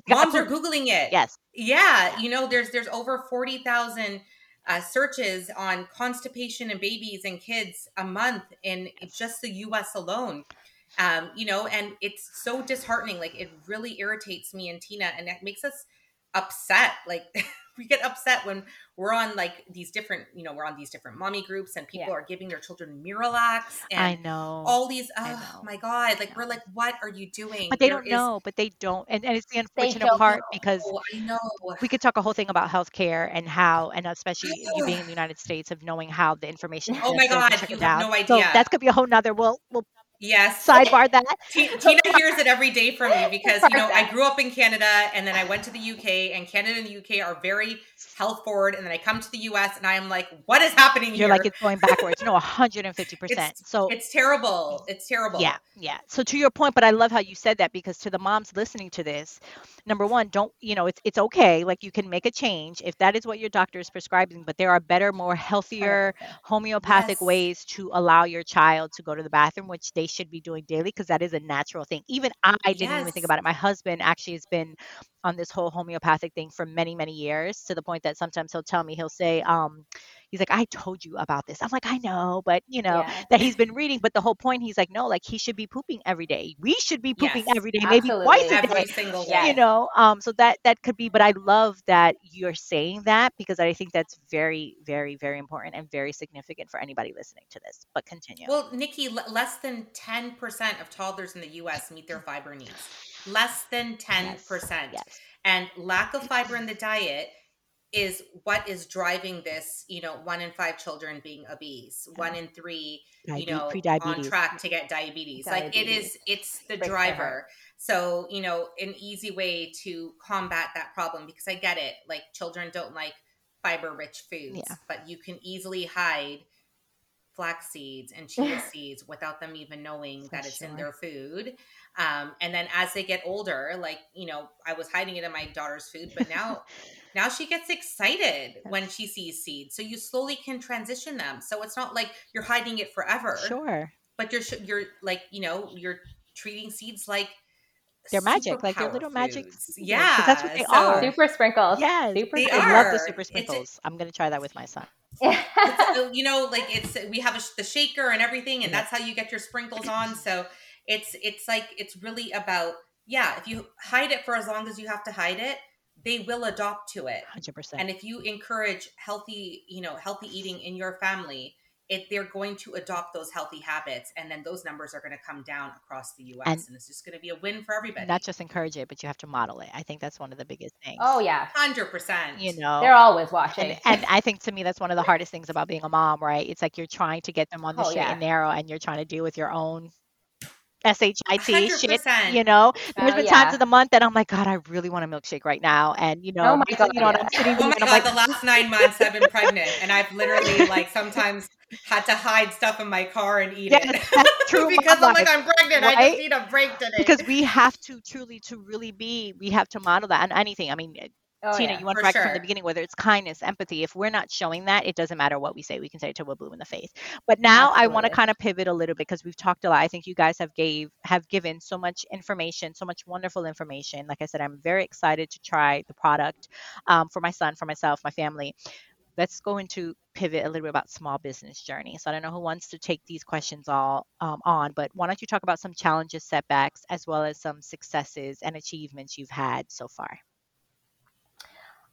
moms are googling it. Yes. Yeah, you know, there's there's over forty thousand uh, searches on constipation in babies and kids a month in just the U.S. alone Um, you know, and it's so disheartening. Like it really irritates me and Tina, and it makes us upset. Like we get upset when we're on like these different, you know, we're on these different mommy groups and people Yeah. are giving their children Miralax and I know. all these. Oh my god! Like we're like, what are you doing? but they There don't is- know. But they don't, and, and it's the unfortunate part know. because Oh, I know. we could talk a whole thing about healthcare and how, and especially you being in the United States of knowing how the information. Oh my so God, you have down. no So idea. that could be a whole nother. We'll we'll Yes. sidebar that. Ti- Tina hears it every day from me because you know I grew up in Canada and then I went to the UK and Canada and the UK are very health forward and then I come to the US and I'm like, what is happening You're here? like it's going backwards. No, 150 percent. So it's terrible. It's terrible. Yeah, yeah. So to your point, but I love how you said that because to the moms listening to this, number one, don't you know it's it's okay. Like you can make a change if that is what your doctor is prescribing, but there are better, more healthier homeopathic Yes. ways to allow your child to go to the bathroom, which they should be doing daily because that is a natural thing. Even I didn't even think about it. My husband actually has been on this whole homeopathic thing for many, many years to the point that sometimes he'll tell me, he'll say, um, he's like, I told you about this. I'm like, I know, but you know, Yeah. that he's been reading. But the whole point, he's like, no, like he should be pooping every day. We should be pooping Yes, every day, maybe twice a day. single day. You know, um, so that that could be. But I love that you're saying that because I think that's very, very, very important and very significant for anybody listening to this. But continue. Well, Nikki, l- less than 10% of toddlers in the US meet their fiber needs. Less than 10%. yes. And lack of fiber in the diet is what is driving this, you know, one in five children being obese, one in three, you know, on track to get diabetes. Like it Diabetes. is, it's the my driver. So, you know, an easy way to combat that problem, because I get it, like children don't like fiber rich foods, Yeah. but you can easily hide flax seeds and chia seeds without them even knowing For that it's in their food. Um, and then as they get older, like, you know, I was hiding it in my daughter's food, but now now she gets excited when she sees seeds. So you slowly can transition them. So it's not like you're hiding it forever, Sure. but you're you're like, you know, you're treating seeds like They're magic, like they're little magic foods. seeds, 'cause Yeah, that's what they so- are. Super sprinkles. Yes, Super They I sprinkles. love the super It's a- sprinkles. I'm gonna try that with my son. it's, you know like it's we have a, the shaker and everything and Yeah. that's how you get your sprinkles on so it's it's like it's really about yeah if you hide it for as long as you have to hide it they will adopt to it Hundred percent. and if you encourage healthy you know healthy eating in your family it they're going to adopt those healthy habits and then those numbers are going to come down across the us and, And- it's just going to be a win for everybody Not just encourage it, but you have to model it. I think that's one of the biggest things. oh yeah, 100% you know. they're always watching. and, and I think to me that's one of the hardest things about being a mom, right? It's like you're trying to get them on the Oh, straight yeah. and narrow, and you're trying to deal with your own shit. 100%. You know, there's Oh, uh, been yeah. times of the month that I'm like, God, I really want a milkshake right now, and you know, Oh my God, you know, and yeah. I'm sitting Oh my and I'm god, like, the last nine months I've been pregnant and I've literally like sometimes had to hide stuff in my car and eat yes, it. that's true. because I'm like. I'm pregnant. I just need a break today. because we have to truly to really be we have to model that on anything i mean oh, tina yeah. you want to from sure. the beginning whether it's kindness empathy if we're not showing that it doesn't matter what we say we can say it till we're blue in the face but now i want to kind of pivot a little bit because we've talked a lot i think you guys have gave have given so much information so much wonderful information like i said i'm very excited to try the product um, for my son for myself my family let's go into pivot a little bit about small business journey. So I don't know who wants to take these questions all um, on, but why don't you talk about some challenges, setbacks, as well as some successes and achievements you've had so far?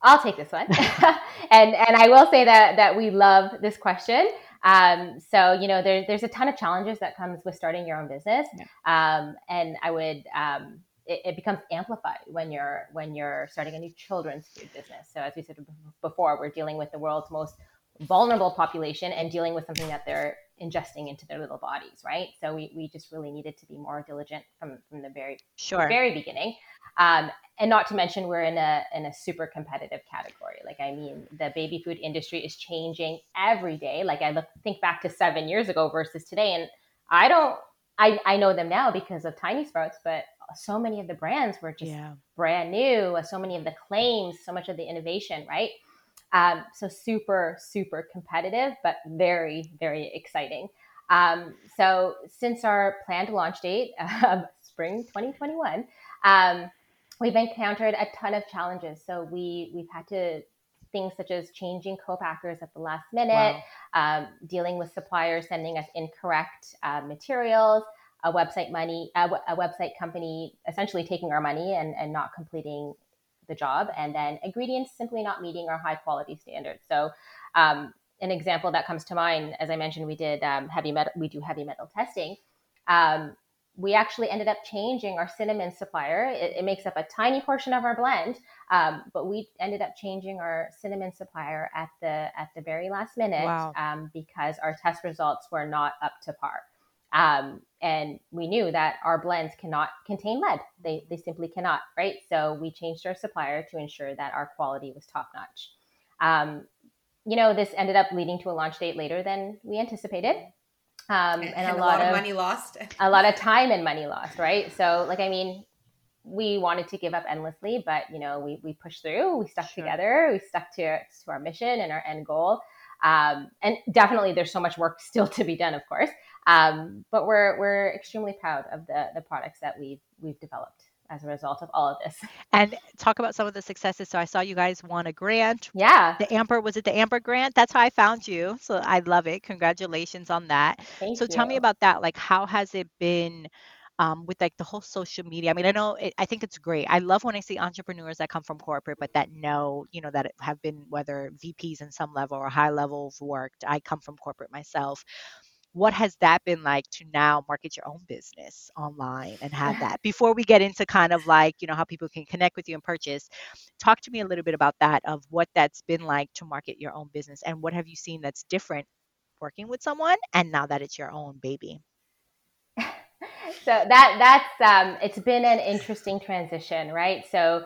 I'll take this one. and and I will say that that we love this question. Um, so you know, there, there's a ton of challenges that comes with starting your own business. Um, and I would um, it, it becomes amplified when you're when you're starting a new children's food business. So as we said before, we're dealing with the world's most vulnerable population and dealing with something that they're ingesting into their little bodies, right? So we, we just really needed to be more diligent from from the very Sure. very beginning. Um, and not to mention we're in a in a super competitive category. Like I mean, the baby food industry is changing every day. Like I look think back to seven years ago versus today, and I don't I, I know them now because of Tiny Sprouts, but so many of the brands were just yeah. brand new. So many of the claims, so much of the innovation, right? Um, so super super competitive, but very very exciting. Um, so since our planned launch date of spring 2021, um, we've encountered a ton of challenges. So we we've had to things such as changing co-packers at the last minute, Wow. um, dealing with suppliers sending us incorrect uh, materials, a website money, a, a website company essentially taking our money and, and not completing the job, and then ingredients simply not meeting our high quality standards. So, um, an example that comes to mind, as I mentioned, we did um, heavy metal, we do heavy metal testing. Um, we actually ended up changing our cinnamon supplier. It, it, makes up a tiny portion of our blend, um, but we ended up changing our cinnamon supplier at the at the very last minute wow. um, because our test results were not up to par. Um, and we knew that our blends cannot contain lead; they they simply cannot, right? So we changed our supplier to ensure that our quality was top notch. Um, you know, this ended up leading to a launch date later than we anticipated um, and, and, a, lot, lot of, of money lost, a lot of time and money lost, right? So, like, I mean, we wanted to give up endlessly, but you know, we we pushed through. We stuck sure. together. We stuck to to our mission and our end goal. Um, and definitely, there's so much work still to be done, of course. Um, but we're we're extremely proud of the the products that we've we've developed as a result of all of this. And talk about some of the successes. So I saw you guys won a grant. Yeah. The Amber, was it the Amber grant? That's how I found you. So I love it. Congratulations on that. Thank so you. tell me about that. Like, how has it been? Um, with like the whole social media. I mean, I know it, I think it's great. I love when I see entrepreneurs that come from corporate, but that know, you know, that have been whether VPs in some level or high level of worked. I come from corporate myself what has that been like to now market your own business online and have that? Before we get into kind of like you know how people can connect with you and purchase talk to me a little bit about that of what that's been like to market your own business and what have you seen that's different working with someone and now that it's your own baby? So that that's um it's been an interesting transition right? So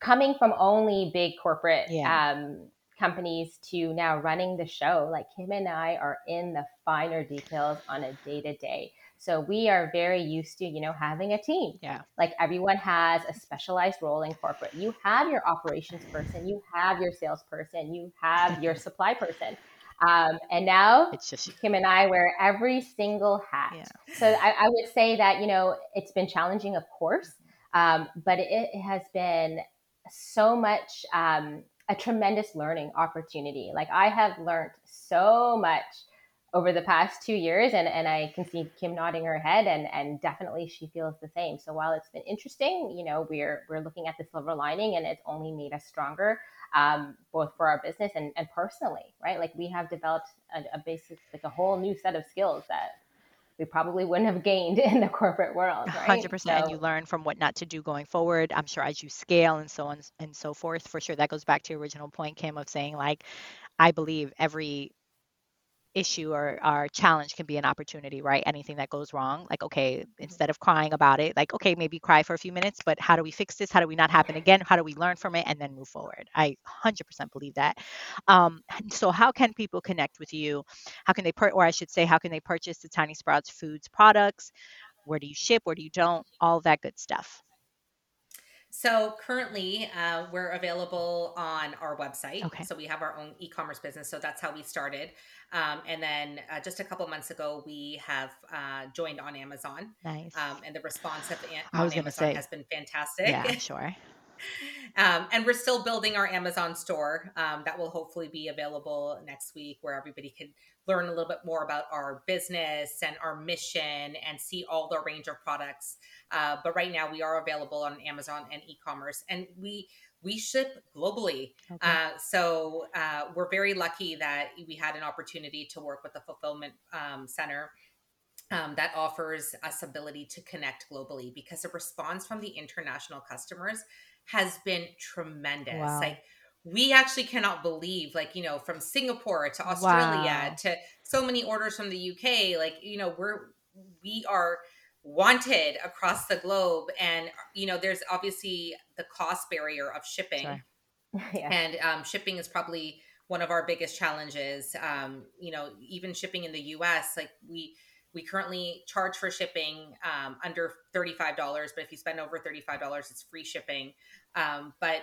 coming from only big corporate yeah. um companies to now running the show. Like Kim and I are in the finer details on a day to day. So we are very used to, you know, having a team. Yeah. Like everyone has a specialized role in corporate. You have your operations person, you have your salesperson, you have your supply person. Um, and now it's just Kim and I wear every single hat. Yeah. So I, I, would say that, you know, it's been challenging, of course, um, but it, it, has been so much um, a tremendous learning opportunity. Like I have learned so much over the past two years and, and I can see Kim nodding her head and, and definitely she feels the same. So while it's been interesting, you know, we're we're looking at the silver lining and it's only made us stronger, um, both for our business and, and personally, right? Like we have developed a, a basic like a whole new set of skills that we probably wouldn't have gained in the corporate world. Right? 100%. So, and you learn from what not to do going forward. I'm sure as you scale and so on and so forth, for sure. That goes back to your original point, Kim, of saying, like, I believe every issue or our challenge can be an opportunity, right? Anything that goes wrong, like, okay, instead of crying about it, like, okay, maybe cry for a few minutes, but how do we fix this? How do we not happen again? How do we learn from it and then move forward? I 100% believe that. Um, so, how can people connect with you? How can they, per- or I should say, how can they purchase the Tiny Sprouts Foods products? Where do you ship? Where do you don't? All that good stuff. So currently, uh, we're available on our website. Okay. So we have our own e-commerce business. So that's how we started. Um, and then uh, just a couple months ago, we have uh, joined on Amazon. Nice. Um, and the response of I was on Amazon say, has been fantastic. Yeah, sure. um, and we're still building our Amazon store um, that will hopefully be available next week, where everybody can learn a little bit more about our business and our mission and see all the range of products. Uh, but right now, we are available on Amazon and e-commerce, and we we ship globally. Okay. Uh, so uh, we're very lucky that we had an opportunity to work with the fulfillment um, center um, that offers us ability to connect globally because the response from the international customers has been tremendous. Wow. Like we actually cannot believe, like, you know, from Singapore to Australia wow. to so many orders from the UK, like, you know, we're, we are wanted across the globe. And, you know, there's obviously the cost barrier of shipping. yeah. And um, shipping is probably one of our biggest challenges. Um, you know, even shipping in the US, like, we, we currently charge for shipping um, under $35, but if you spend over $35, it's free shipping. Um, but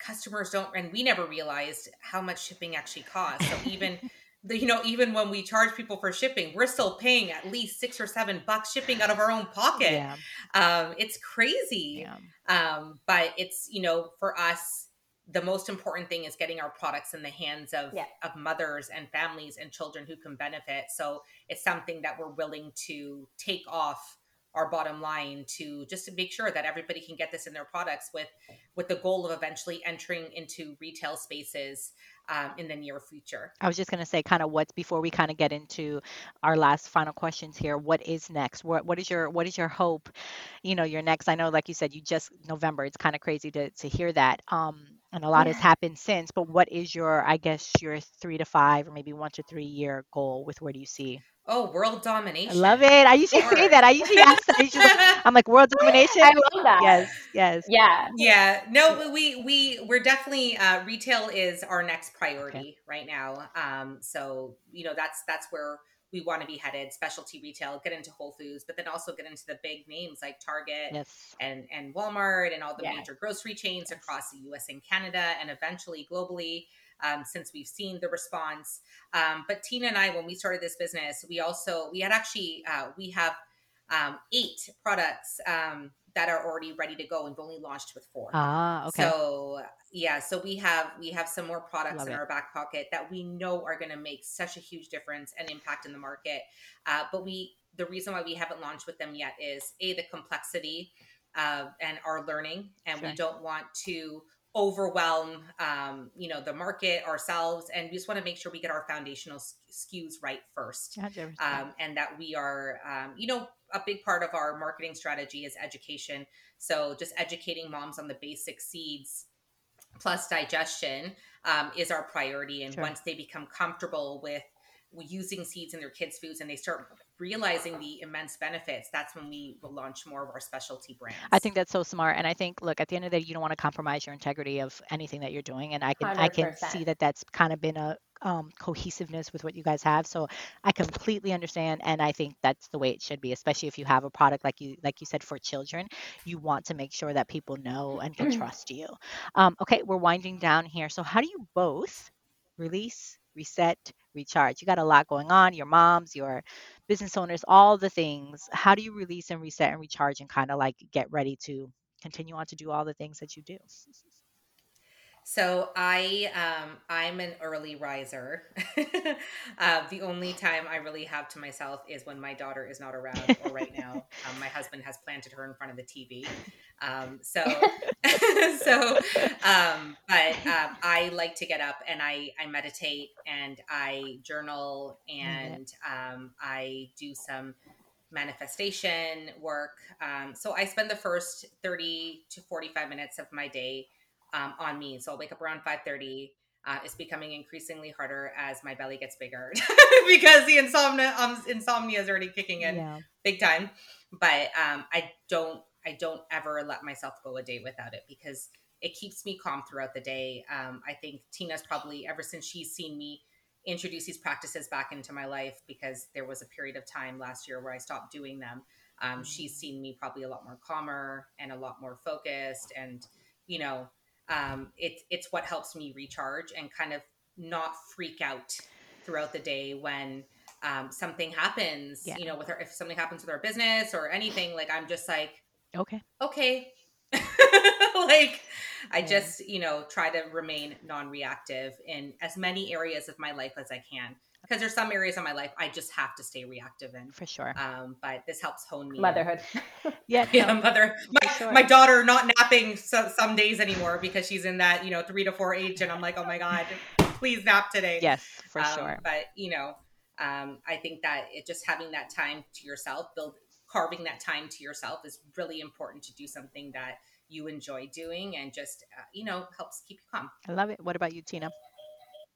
customers don't, and we never realized how much shipping actually costs. So even the, you know, even when we charge people for shipping, we're still paying at least six or seven bucks shipping out of our own pocket. Yeah. Um, it's crazy. Yeah. Um, but it's, you know, for us, the most important thing is getting our products in the hands of, yeah. of mothers and families and children who can benefit. So it's something that we're willing to take off our bottom line to just to make sure that everybody can get this in their products with with the goal of eventually entering into retail spaces um, in the near future. I was just going to say, kind of what's before we kind of get into our last final questions here. What is next? What what is your what is your hope? You know, your next. I know, like you said, you just November. It's kind of crazy to to hear that. Um, and a lot yeah. has happened since. But what is your, I guess, your three to five or maybe one to three year goal with where do you see? Oh, world domination. I love it. I usually say that. I usually ask that. I usually, I'm like world domination. I love that. Yes, yes. Yeah. Yeah. No, we we we're definitely uh retail is our next priority okay. right now. Um so, you know, that's that's where we want to be headed specialty retail get into whole foods but then also get into the big names like target yes. and and walmart and all the major grocery chains yes. across the us and canada and eventually globally um, since we've seen the response. Um, but Tina and I, when we started this business, we also we had actually uh, we have um, eight products um, that are already ready to go, and we've only launched with four. Ah, okay. So yeah, so we have we have some more products Love in it. our back pocket that we know are going to make such a huge difference and impact in the market. Uh, but we the reason why we haven't launched with them yet is a the complexity uh, and our learning, and sure. we don't want to overwhelm um, you know the market ourselves and we just want to make sure we get our foundational SKUs right first. Um, and that we are um, you know a big part of our marketing strategy is education. So just educating moms on the basic seeds plus digestion um, is our priority. And sure. once they become comfortable with using seeds in their kids foods and they start realizing the immense benefits, that's when we will launch more of our specialty brands. I think that's so smart, and I think, look, at the end of the day, you don't want to compromise your integrity of anything that you're doing, and I can 100%. I can see that that's kind of been a um, cohesiveness with what you guys have. So I completely understand, and I think that's the way it should be. Especially if you have a product like you like you said for children, you want to make sure that people know and can trust you. Um, okay, we're winding down here. So how do you both release, reset, recharge? You got a lot going on. Your moms, your business owners, all the things. How do you release and reset and recharge and kind of like get ready to continue on to do all the things that you do? So I um, I'm an early riser. uh, the only time I really have to myself is when my daughter is not around, or right now um, my husband has planted her in front of the TV. Um, so so um, but um, I like to get up and I I meditate and I journal and um, I do some manifestation work. Um, so I spend the first 30 to 45 minutes of my day um, on me. So I'll wake up around 5:30. Uh, it's becoming increasingly harder as my belly gets bigger because the insomnia um, insomnia is already kicking in yeah. big time. But um, I don't I don't ever let myself go a day without it because it keeps me calm throughout the day. Um, I think Tina's probably ever since she's seen me introduce these practices back into my life because there was a period of time last year where I stopped doing them. Um, mm-hmm. She's seen me probably a lot more calmer and a lot more focused, and you know, um, it's it's what helps me recharge and kind of not freak out throughout the day when um, something happens. Yeah. You know, with her if something happens with our business or anything, like I'm just like, okay, okay. like I just, you know, try to remain non-reactive in as many areas of my life as I can because there's some areas of my life I just have to stay reactive in. For sure. Um, but this helps hone me. Motherhood. yeah. Yeah. No, mother. My, sure. my daughter not napping so, some days anymore because she's in that, you know, three to four age. And I'm like, oh my God, please nap today. Yes, for um, sure. But, you know, um, I think that it just having that time to yourself, build, carving that time to yourself is really important to do something that you enjoy doing and just, uh, you know, helps keep you calm. I love it. What about you, Tina?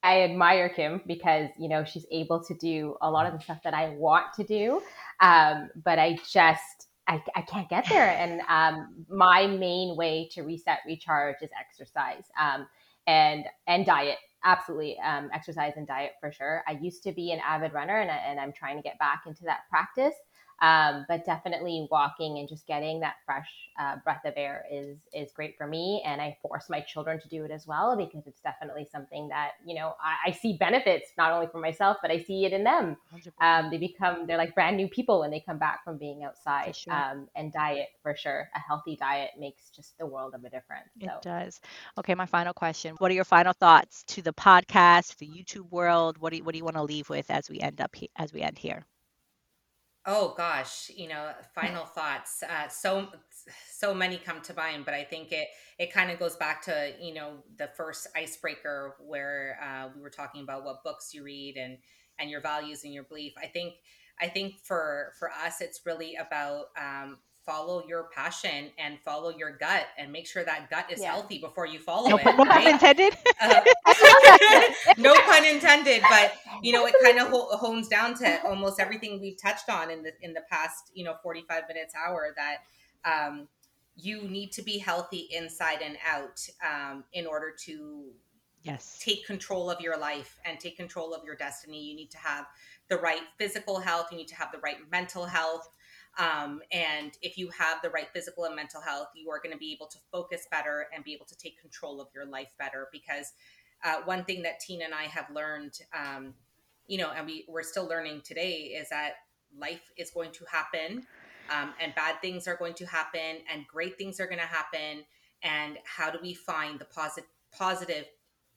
I admire Kim because you know she's able to do a lot of the stuff that I want to do, um, but I just I, I can't get there. And um, my main way to reset, recharge is exercise um, and and diet. Absolutely, um, exercise and diet for sure. I used to be an avid runner, and, and I'm trying to get back into that practice. Um, but definitely walking and just getting that fresh uh, breath of air is is great for me, and I force my children to do it as well because it's definitely something that you know I, I see benefits not only for myself but I see it in them. Um, they become they're like brand new people when they come back from being outside. Sure. Um, and diet for sure, a healthy diet makes just the world of a difference. So. It does. Okay, my final question: What are your final thoughts to the podcast, the YouTube world? What do you, what do you want to leave with as we end up he- as we end here? Oh gosh, you know, final thoughts. Uh, so so many come to mind, but I think it it kind of goes back to you know the first icebreaker where uh, we were talking about what books you read and and your values and your belief. I think I think for for us, it's really about um, follow your passion and follow your gut and make sure that gut is yeah. healthy before you follow no, it. No pun intended. Uh, no pun intended, but you know it kind of hones down to almost everything we've touched on in the in the past you know forty five minutes hour that. Um, you need to be healthy inside and out um, in order to yes take control of your life and take control of your destiny you need to have the right physical health you need to have the right mental health um, and if you have the right physical and mental health, you are going to be able to focus better and be able to take control of your life better. Because uh, one thing that Tina and I have learned, um, you know, and we, we're still learning today is that life is going to happen um, and bad things are going to happen and great things are going to happen. And how do we find the positive, positive,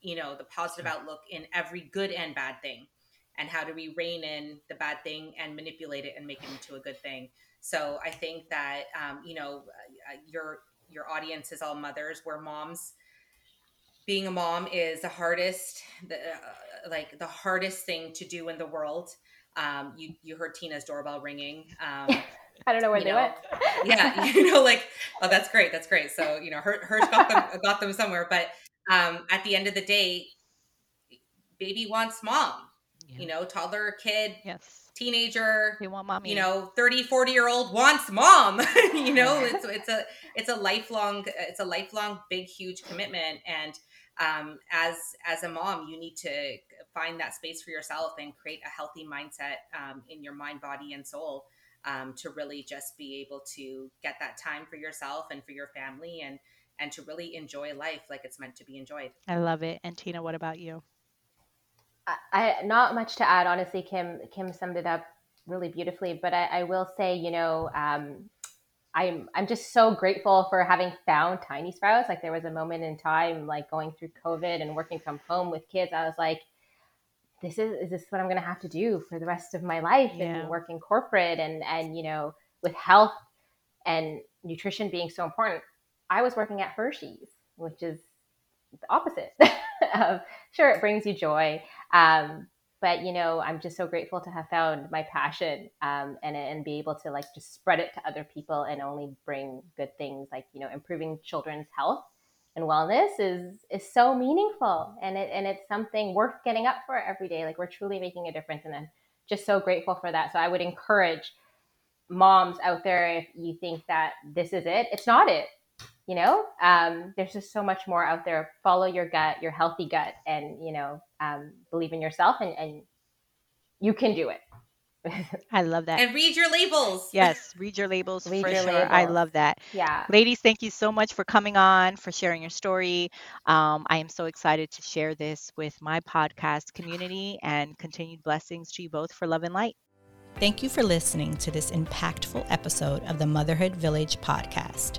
you know, the positive outlook in every good and bad thing? And how do we rein in the bad thing and manipulate it and make it into a good thing? So I think that um, you know uh, your your audience is all mothers, where moms being a mom is the hardest, the, uh, like the hardest thing to do in the world. Um, you you heard Tina's doorbell ringing. Um, I don't know where they know, went. yeah, you know, like oh, that's great, that's great. So you know, her hers got them got them somewhere. But um, at the end of the day, baby wants mom. Yeah. You know, toddler kid. Yes. teenager they want mommy. you know 30 40 year old wants mom. You know it's it's a it's a lifelong it's a lifelong big huge commitment. And um, as as a mom you need to find that space for yourself and create a healthy mindset um, in your mind body and soul um, to really just be able to get that time for yourself and for your family and and to really enjoy life like it's meant to be enjoyed. I love it. And tina what about you I, not much to add. Honestly, Kim Kim summed it up really beautifully. But I, I will say, you know, um, I'm I'm just so grateful for having found Tiny Sprouts. Like there was a moment in time, like going through COVID and working from home with kids, I was like, this is is this what I'm going to have to do for the rest of my life yeah. and work in corporate and and you know with health and nutrition being so important. I was working at Hershey's, which is the opposite of sure it brings you joy um, but you know i'm just so grateful to have found my passion um, and, and be able to like just spread it to other people and only bring good things. Like you know improving children's health and wellness is is so meaningful and it and it's something worth getting up for every day. Like we're truly making a difference and i'm just so grateful for that. So i would encourage moms out there if you think that this is it it's not it you know um, there's just so much more out there follow your gut your healthy gut and you know um, believe in yourself and, and you can do it I love that. And read your labels. Yes, read your labels read for your sure. Labels. I love that. Yeah. Ladies, thank you so much for coming on, for sharing your story. Um, I am so excited to share this with my podcast community and continued blessings to you both for love and light. Thank you for listening to this impactful episode of the Motherhood Village podcast.